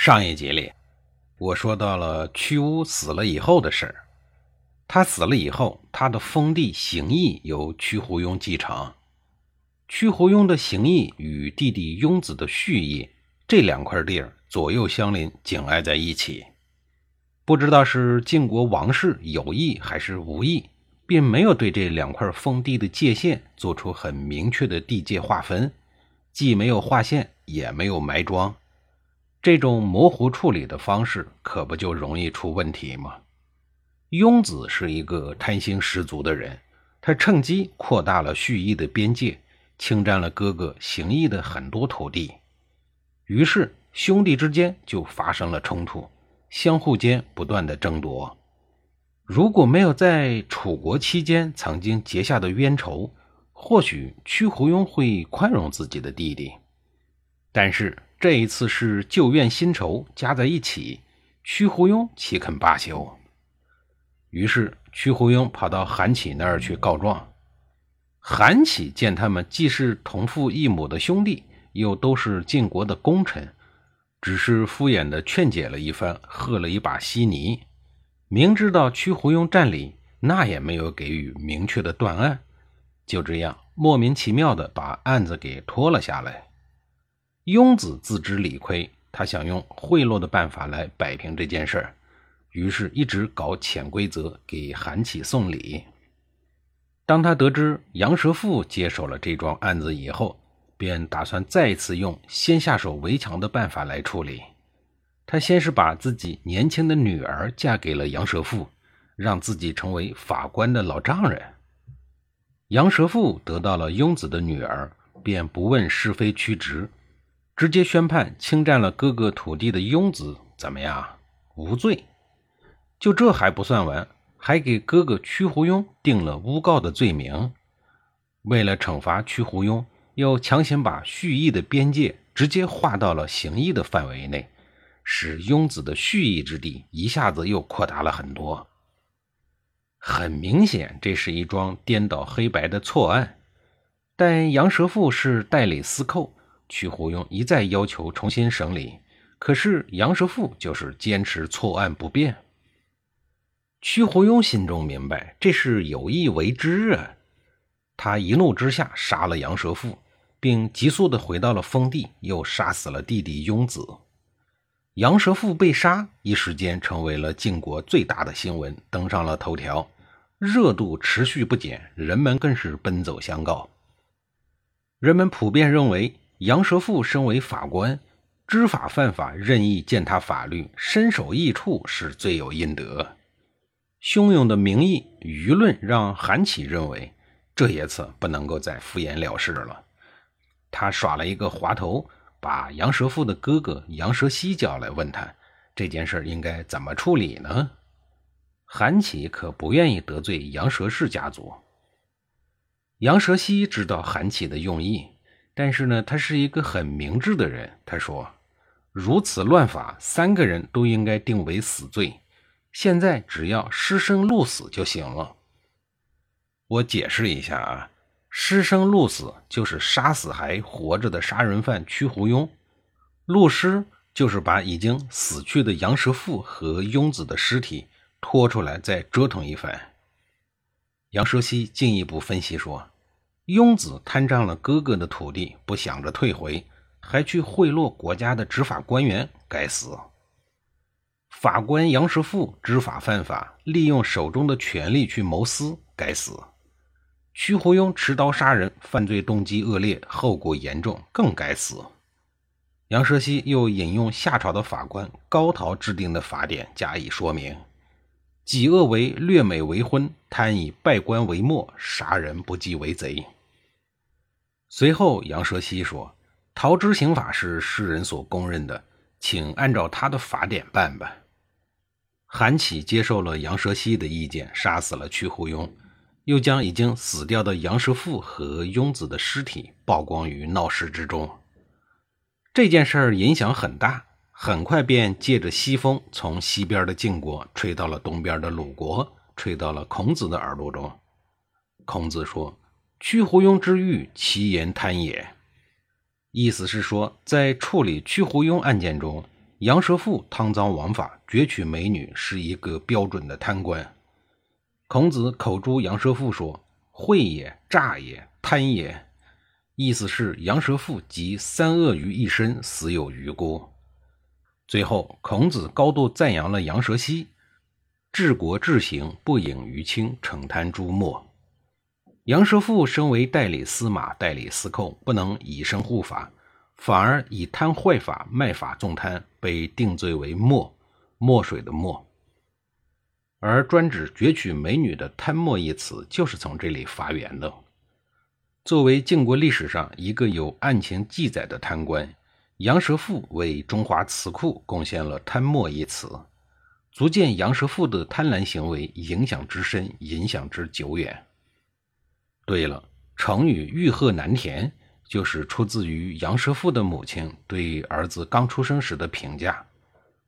上一集里，我说到了屈巫死了以后的事儿。他死了以后，他的封地邢邑由屈胡庸继承。屈胡庸的邢邑与弟弟雍子的续邑这两块地儿左右相邻，紧挨在一起。不知道是晋国王室有意还是无意，并没有对这两块封地的界限做出很明确的地界划分，既没有划线，也没有埋桩。这种模糊处理的方式，可不就容易出问题吗？雍子是一个贪心十足的人，他趁机扩大了蓄意的边界，侵占了哥哥行义的很多土地，于是兄弟之间就发生了冲突，相互间不断的争夺。如果没有在楚国期间曾经结下的冤仇，或许屈胡庸会宽容自己的弟弟，但是。这一次是旧怨新仇加在一起，屈胡庸岂肯罢休？于是屈胡庸跑到韩起那儿去告状。韩起见他们既是同父异母的兄弟，又都是晋国的功臣，只是敷衍的劝解了一番，喝了一把稀泥。明知道屈胡庸占理，那也没有给予明确的断案，就这样莫名其妙的把案子给拖了下来。雍子自知理亏，他想用贿赂的办法来摆平这件事儿，于是一直搞潜规则给韩起送礼。当他得知杨蛇父接手了这桩案子以后，便打算再次用先下手为强的办法来处理。他先是把自己年轻的女儿嫁给了杨蛇父，让自己成为法官的老丈人。杨蛇父得到了雍子的女儿，便不问是非曲直。直接宣判侵占了哥哥土地的雍子怎么样？无罪。就这还不算完，还给哥哥屈胡庸定了诬告的罪名。为了惩罚屈胡庸，又强行把蓄意的边界直接划到了行邑的范围内，使雍子的蓄意之地一下子又扩大了很多。很明显，这是一桩颠倒黑白的错案。但杨蛇父是代理司寇。屈胡庸一再要求重新审理，可是杨蛇父就是坚持错案不变。屈胡庸心中明白这是有意为之啊，他一怒之下杀了杨蛇父，并急速的回到了封地，又杀死了弟弟雍子。杨蛇父被杀，一时间成为了晋国最大的新闻，登上了头条，热度持续不减，人们更是奔走相告。人们普遍认为。杨蛇父身为法官，知法犯法，任意践踏法律，身首异处是罪有应得。汹涌的民意舆论让韩启认为，这一次不能够再敷衍了事了。他耍了一个滑头，把杨蛇父的哥哥杨蛇西叫来，问他这件事应该怎么处理呢？韩启可不愿意得罪杨蛇氏家族。杨蛇西知道韩启的用意。但是呢，他是一个很明智的人。他说：“如此乱法，三个人都应该定为死罪。现在只要失生鹿死就行了。”我解释一下啊，失生鹿死就是杀死还活着的杀人犯屈胡庸，鹿尸就是把已经死去的杨蛇父和庸子的尸体拖出来再折腾一番。杨蛇西进一步分析说。雍子贪占了哥哥的土地，不想着退回，还去贿赂国家的执法官员，该死！法官杨师父知法犯法，利用手中的权力去谋私，该死！屈胡庸持刀杀人，犯罪动机恶劣，后果严重，更该死！杨蛇西又引用夏朝的法官高陶制定的法典加以说明：己恶为掠美为婚，贪以败官为末，杀人不计为贼。随后，杨蛇西说：“陶之刑法是世人所公认的，请按照他的法典办吧。韩起接受了杨蛇西的意见，杀死了屈胡庸，又将已经死掉的杨蛇父和庸子的尸体曝光于闹市之中。这件事儿影响很大，很快便借着西风，从西边的晋国吹到了东边的鲁国，吹到了孔子的耳朵中。孔子说：“屈胡庸之欲，其言贪也。”意思是说，在处理屈胡庸案件中，杨蛇父贪赃枉法、攫取美女，是一个标准的贪官。孔子口诛杨蛇父说：“贿也，诈也，贪也。”意思是杨蛇父集三恶于一身，死有余辜。最后，孔子高度赞扬了杨蛇溪：“治国治行，不隐于亲，惩贪诛没。”杨蛇父身为代理司马、代理司寇，不能以身护法，反而以贪坏法、卖法纵贪，被定罪为墨，墨水的墨。而专指攫取美女的“贪墨”一词，就是从这里发源的。作为晋国历史上一个有案情记载的贪官，杨蛇父为中华词库贡献了“贪墨”一词，足见杨蛇父的贪婪行为影响之深，影响之久远。对了，成语“欲壑难填”就是出自于杨蛇父的母亲对儿子刚出生时的评价。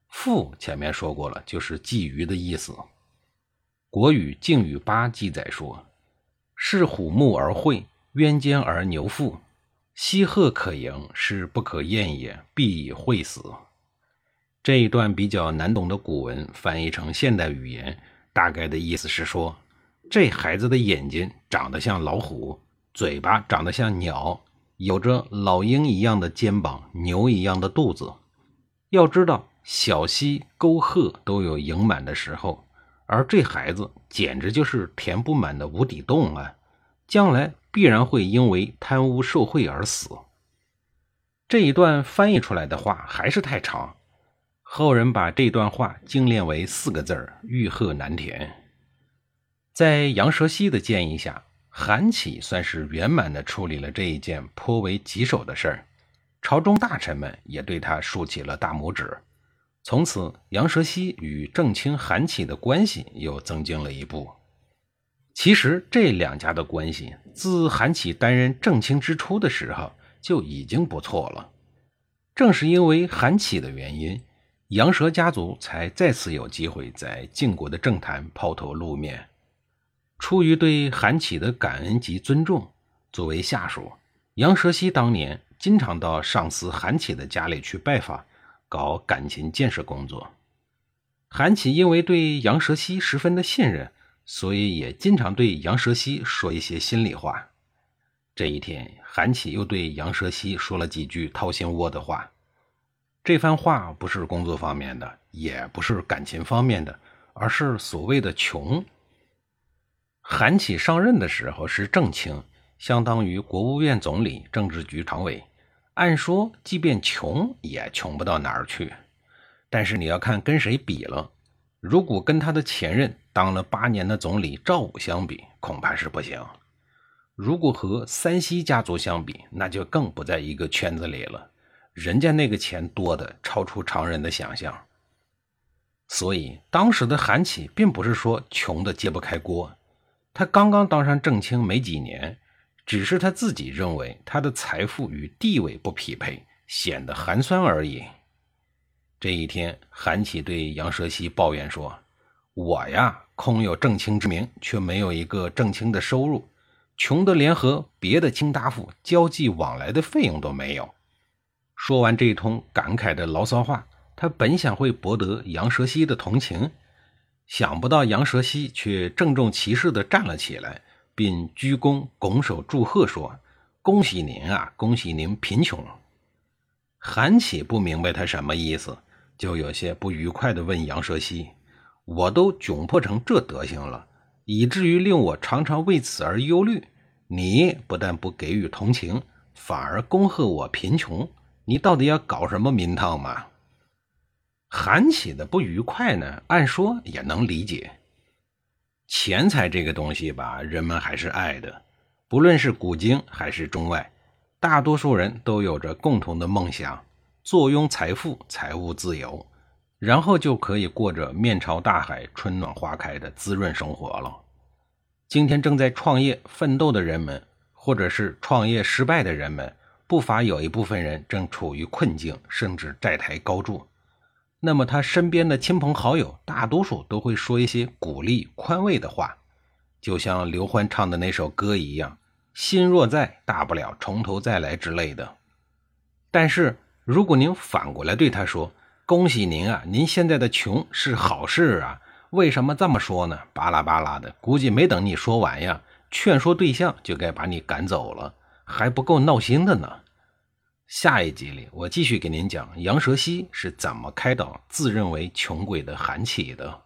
父前面说过了，就是鲫鱼的意思。国语《靖语八》记载说：“是虎目而会，渊间而牛腹，西壑可盈，是不可厌也，必以会死。”这一段比较难懂的古文翻译成现代语言，大概的意思是说。这孩子的眼睛长得像老虎，嘴巴长得像鸟，有着老鹰一样的肩膀，牛一样的肚子。要知道，小溪沟壑都有盈满的时候，而这孩子简直就是填不满的无底洞啊！将来必然会因为贪污受贿而死。这一段翻译出来的话还是太长，后人把这段话精炼为四个字儿：欲壑难填。在杨蛇溪的建议下，韩起算是圆满地处理了这一件颇为棘手的事儿。朝中大臣们也对他竖起了大拇指。从此，杨蛇溪与正卿韩起的关系又增进了一步。其实，这两家的关系自韩起担任正卿之初的时候就已经不错了。正是因为韩起的原因，杨蛇家族才再次有机会在晋国的政坛抛头露面。出于对韩起的感恩及尊重，作为下属，杨蛇溪当年经常到上司韩起的家里去拜访，搞感情建设工作。韩起因为对杨蛇溪十分的信任，所以也经常对杨蛇溪说一些心里话。这一天，韩起又对杨蛇溪说了几句掏心窝的话。这番话不是工作方面的，也不是感情方面的，而是所谓的穷。韩起上任的时候是正卿，相当于国务院总理、政治局常委。按说，即便穷也穷不到哪儿去。但是你要看跟谁比了。如果跟他的前任当了八年的总理赵武相比，恐怕是不行。如果和三西家族相比，那就更不在一个圈子里了。人家那个钱多的超出常人的想象。所以当时的韩起并不是说穷的揭不开锅。他刚刚当上正卿没几年，只是他自己认为他的财富与地位不匹配，显得寒酸而已。这一天，韩起对杨蛇溪抱怨说：“我呀，空有正卿之名，却没有一个正卿的收入，穷得连和别的卿大夫交际往来的费用都没有。”说完这一通感慨的牢骚话，他本想会博得杨蛇溪的同情。想不到杨蛇溪却郑重其事地站了起来，并鞠躬拱手祝贺说：“恭喜您啊，恭喜您贫穷。”韩起不明白他什么意思，就有些不愉快地问杨蛇溪：“我都窘迫成这德行了，以至于令我常常为此而忧虑。你不但不给予同情，反而恭贺我贫穷，你到底要搞什么名堂嘛？”韩起的不愉快呢，按说也能理解。钱财这个东西吧，人们还是爱的。不论是古今还是中外，大多数人都有着共同的梦想：坐拥财富、财务自由，然后就可以过着面朝大海、春暖花开的滋润生活了。今天正在创业奋斗的人们，或者是创业失败的人们，不乏有一部分人正处于困境，甚至债台高筑。那么他身边的亲朋好友，大多数都会说一些鼓励、宽慰的话，就像刘欢唱的那首歌一样：“心若在，大不了从头再来”之类的。但是如果您反过来对他说：“恭喜您啊，您现在的穷是好事啊，为什么这么说呢？”巴拉巴拉的，估计没等你说完呀，劝说对象就该把你赶走了，还不够闹心的呢。下一集里，我继续给您讲杨蛇溪是怎么开导自认为穷鬼的韩启的。